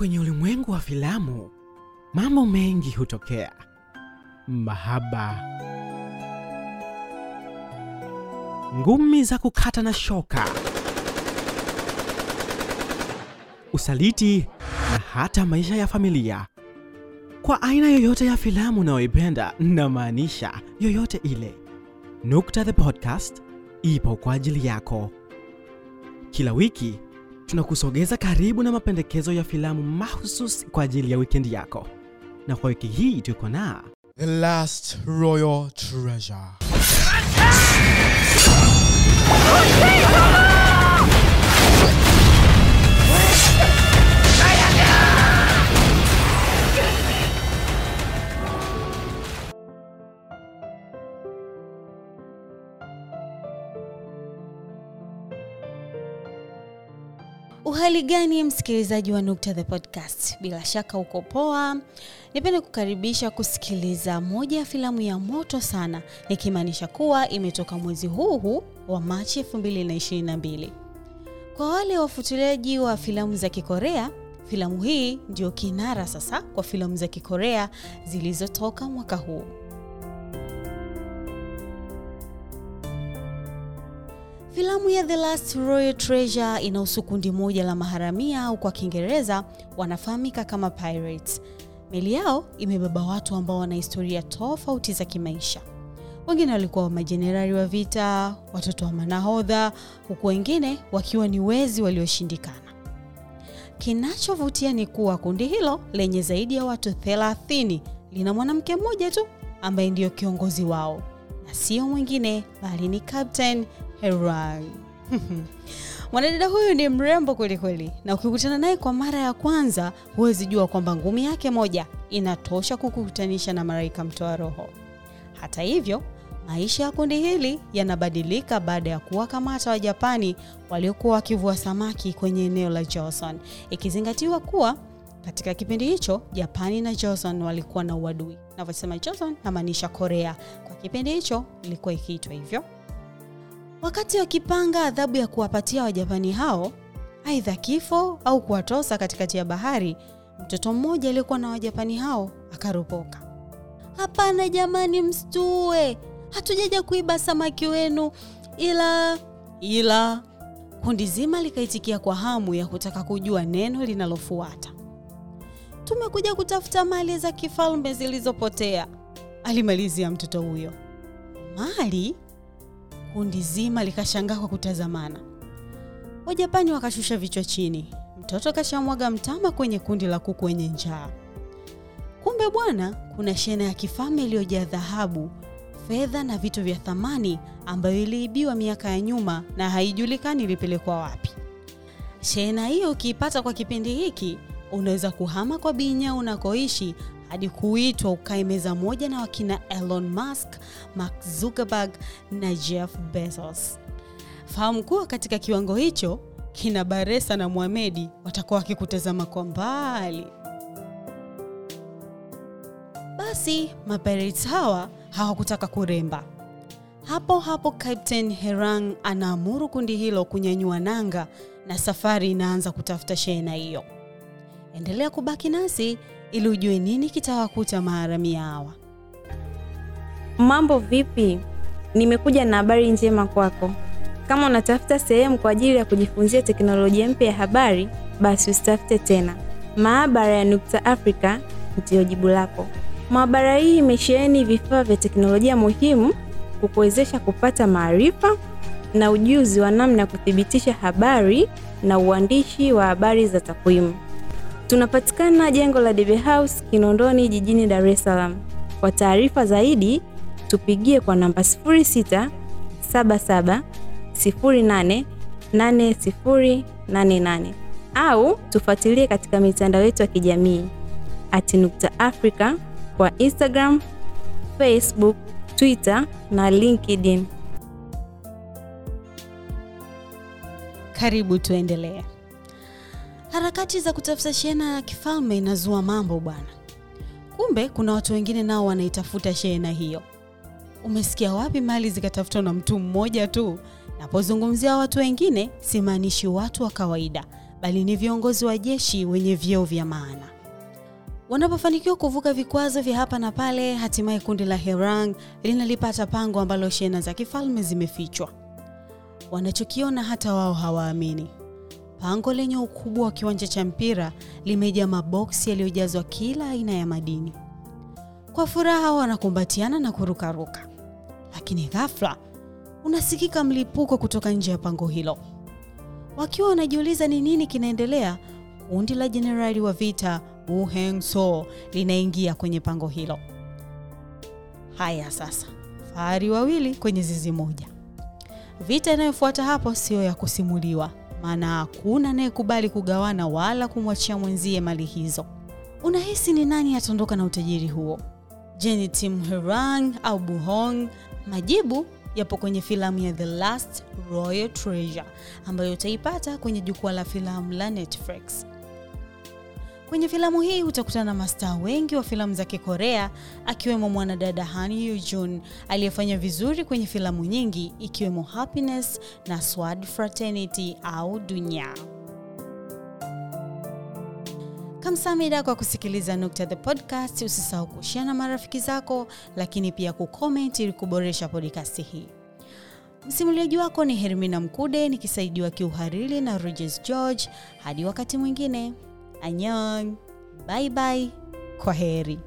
Kwenye ulimwengu wa filamu, mambo mengi hutokea: mahaba, ngumi za kukata na shoka, usaliti na hata maisha ya familia. Kwa aina yoyote ya filamu unayoipenda, namaanisha yoyote ile, Nukta the Podcast ipo kwa ajili yako. Kila wiki tunakusogeza karibu na mapendekezo ya filamu mahususi kwa ajili ya wikendi yako, na kwa wiki hii tuko na The Last Royal Treasure. Uhali gani msikilizaji wa Nukta the Podcast, bila shaka uko poa. Nipende kukaribisha kusikiliza moja ya filamu ya moto sana, nikimaanisha kuwa imetoka mwezi huu huu wa Machi 222 Kwa wale wafuatiliaji wa filamu za Kikorea, filamu hii ndio kinara sasa kwa filamu za Kikorea zilizotoka mwaka huu. Filamu ya The Last Royal Treasure inahusu kundi moja la maharamia au kwa Kiingereza wanafahamika kama pirates. Meli yao imebeba watu ambao wana historia tofauti za kimaisha. Wengine walikuwa majenerali wa vita, watoto wa manahodha, huku wengine wakiwa ni wezi walioshindikana. Kinachovutia ni kuwa kundi hilo lenye zaidi ya watu 30 lina mwanamke mmoja tu ambaye ndiyo kiongozi wao na sio mwingine bali ni Captain Herang. Mwanadada huyu ni mrembo kweli kweli, na ukikutana naye kwa mara ya kwanza huwezi jua kwamba ngumi yake moja inatosha kukutanisha na malaika mtoa roho. Hata hivyo, maisha ya kundi hili yanabadilika baada ya kuwakamata Wajapani waliokuwa wakivua samaki kwenye eneo la Joseon, ikizingatiwa kuwa katika kipindi hicho Japani na Joseon walikuwa na uadui. Navyosema Joseon namaanisha Korea, kwa kipindi hicho ilikuwa ikiitwa hivyo. Wakati wakipanga adhabu ya kuwapatia Wajapani hao, aidha kifo au kuwatosa katikati ya bahari, mtoto mmoja aliyekuwa na Wajapani hao akaropoka. Hapana jamani, mstue, hatujaja kuiba samaki wenu, ila ila. Kundi zima likaitikia kwa hamu ya kutaka kujua neno linalofuata. Tumekuja kutafuta mali za kifalme zilizopotea, alimalizia mtoto huyo. Mali? Kundi zima likashangaa kwa kutazamana. Wajapani wakashusha vichwa chini. Mtoto kashamwaga mtama kwenye kundi la kuku wenye njaa. Kumbe bwana, kuna shehena ya kifalme iliyojaa dhahabu, fedha na vitu vya thamani ambayo iliibiwa miaka ya nyuma na haijulikani ilipelekwa wapi. Shehena hiyo ukiipata kwa kipindi hiki, unaweza kuhama kwa Binyau unakoishi hadi kuitwa ukae meza moja na wakina Elon Musk, Mark Zuckerberg na Jeff Bezos. Fahamu kuwa katika kiwango hicho kina Baresa na Mohamedi watakuwa wakikutazama kwa mbali. Basi mapirates hawa hawakutaka kuremba. Hapo hapo Captain Herang anaamuru kundi hilo kunyanyua nanga na safari inaanza kutafuta shehena hiyo. Endelea kubaki nasi ili ujue nini kitawakuta maharamia hawa. Mambo vipi? Nimekuja na habari njema kwako. Kama unatafuta sehemu kwa ajili ya kujifunzia teknolojia mpya ya habari, basi usitafute tena. Maabara ya Nukta Africa ndiyo jibu lako. Maabara hii imesheheni vifaa vya teknolojia muhimu kukuwezesha kupata maarifa na ujuzi wa namna ya kuthibitisha habari na uandishi wa habari za takwimu. Tunapatikana jengo la Debe House Kinondoni jijini Dar es Salaam. Kwa taarifa zaidi tupigie kwa namba 0677088088 au tufuatilie katika mitandao yetu ya kijamii ati Nukta Africa kwa Instagram, Facebook, Twitter na LinkedIn. Karibu tuendelee. Harakati za kutafuta shehena ya kifalme inazua mambo bwana. Kumbe kuna watu wengine nao wanaitafuta shehena hiyo. Umesikia wapi mali zikatafutwa na mtu mmoja tu? Napozungumzia watu wengine, simaanishi watu wa kawaida, bali ni viongozi wa jeshi wenye vyeo vya maana. Wanapofanikiwa kuvuka vikwazo vya hapa na pale, hatimaye kundi la Herang linalipata pango ambalo shehena za kifalme zimefichwa. Wanachokiona hata wao hawaamini. Pango lenye ukubwa wa kiwanja cha mpira limejaa maboksi yaliyojazwa kila aina ya madini. Kwa furaha wanakumbatiana na kurukaruka, lakini ghafla unasikika mlipuko kutoka nje ya pango hilo. Wakiwa wanajiuliza ni nini kinaendelea, kundi la jenerali wa vita Wu Hengso linaingia kwenye pango hilo. Haya sasa, fahari wawili kwenye zizi moja. Vita inayofuata hapo siyo ya kusimuliwa, maana hakuna anayekubali kugawana wala kumwachia mwenzie mali hizo. Unahisi ni nani ataondoka na utajiri huo? Je, ni Tim Herang au Buhong? Majibu yapo kwenye filamu ya The Last Royal Treasure ambayo utaipata kwenye jukwaa la filamu la Netflix. Kwenye filamu hii utakutana na mastaa wengi wa filamu za Kikorea akiwemo mwanadada Han Yoo-jun aliyefanya vizuri kwenye filamu nyingi ikiwemo Happiness na Sword Fraternity au Dunya. Kamsamida kwa kusikiliza Nukta the Podcast. Usisahau kushare na marafiki zako, lakini pia kucomment ili kuboresha podcast hii. Msimuliaji wako ni Hermina Mkude nikisaidiwa kiuhariri na Rogers George. Hadi wakati mwingine, anyong, bye bye, kwa heri.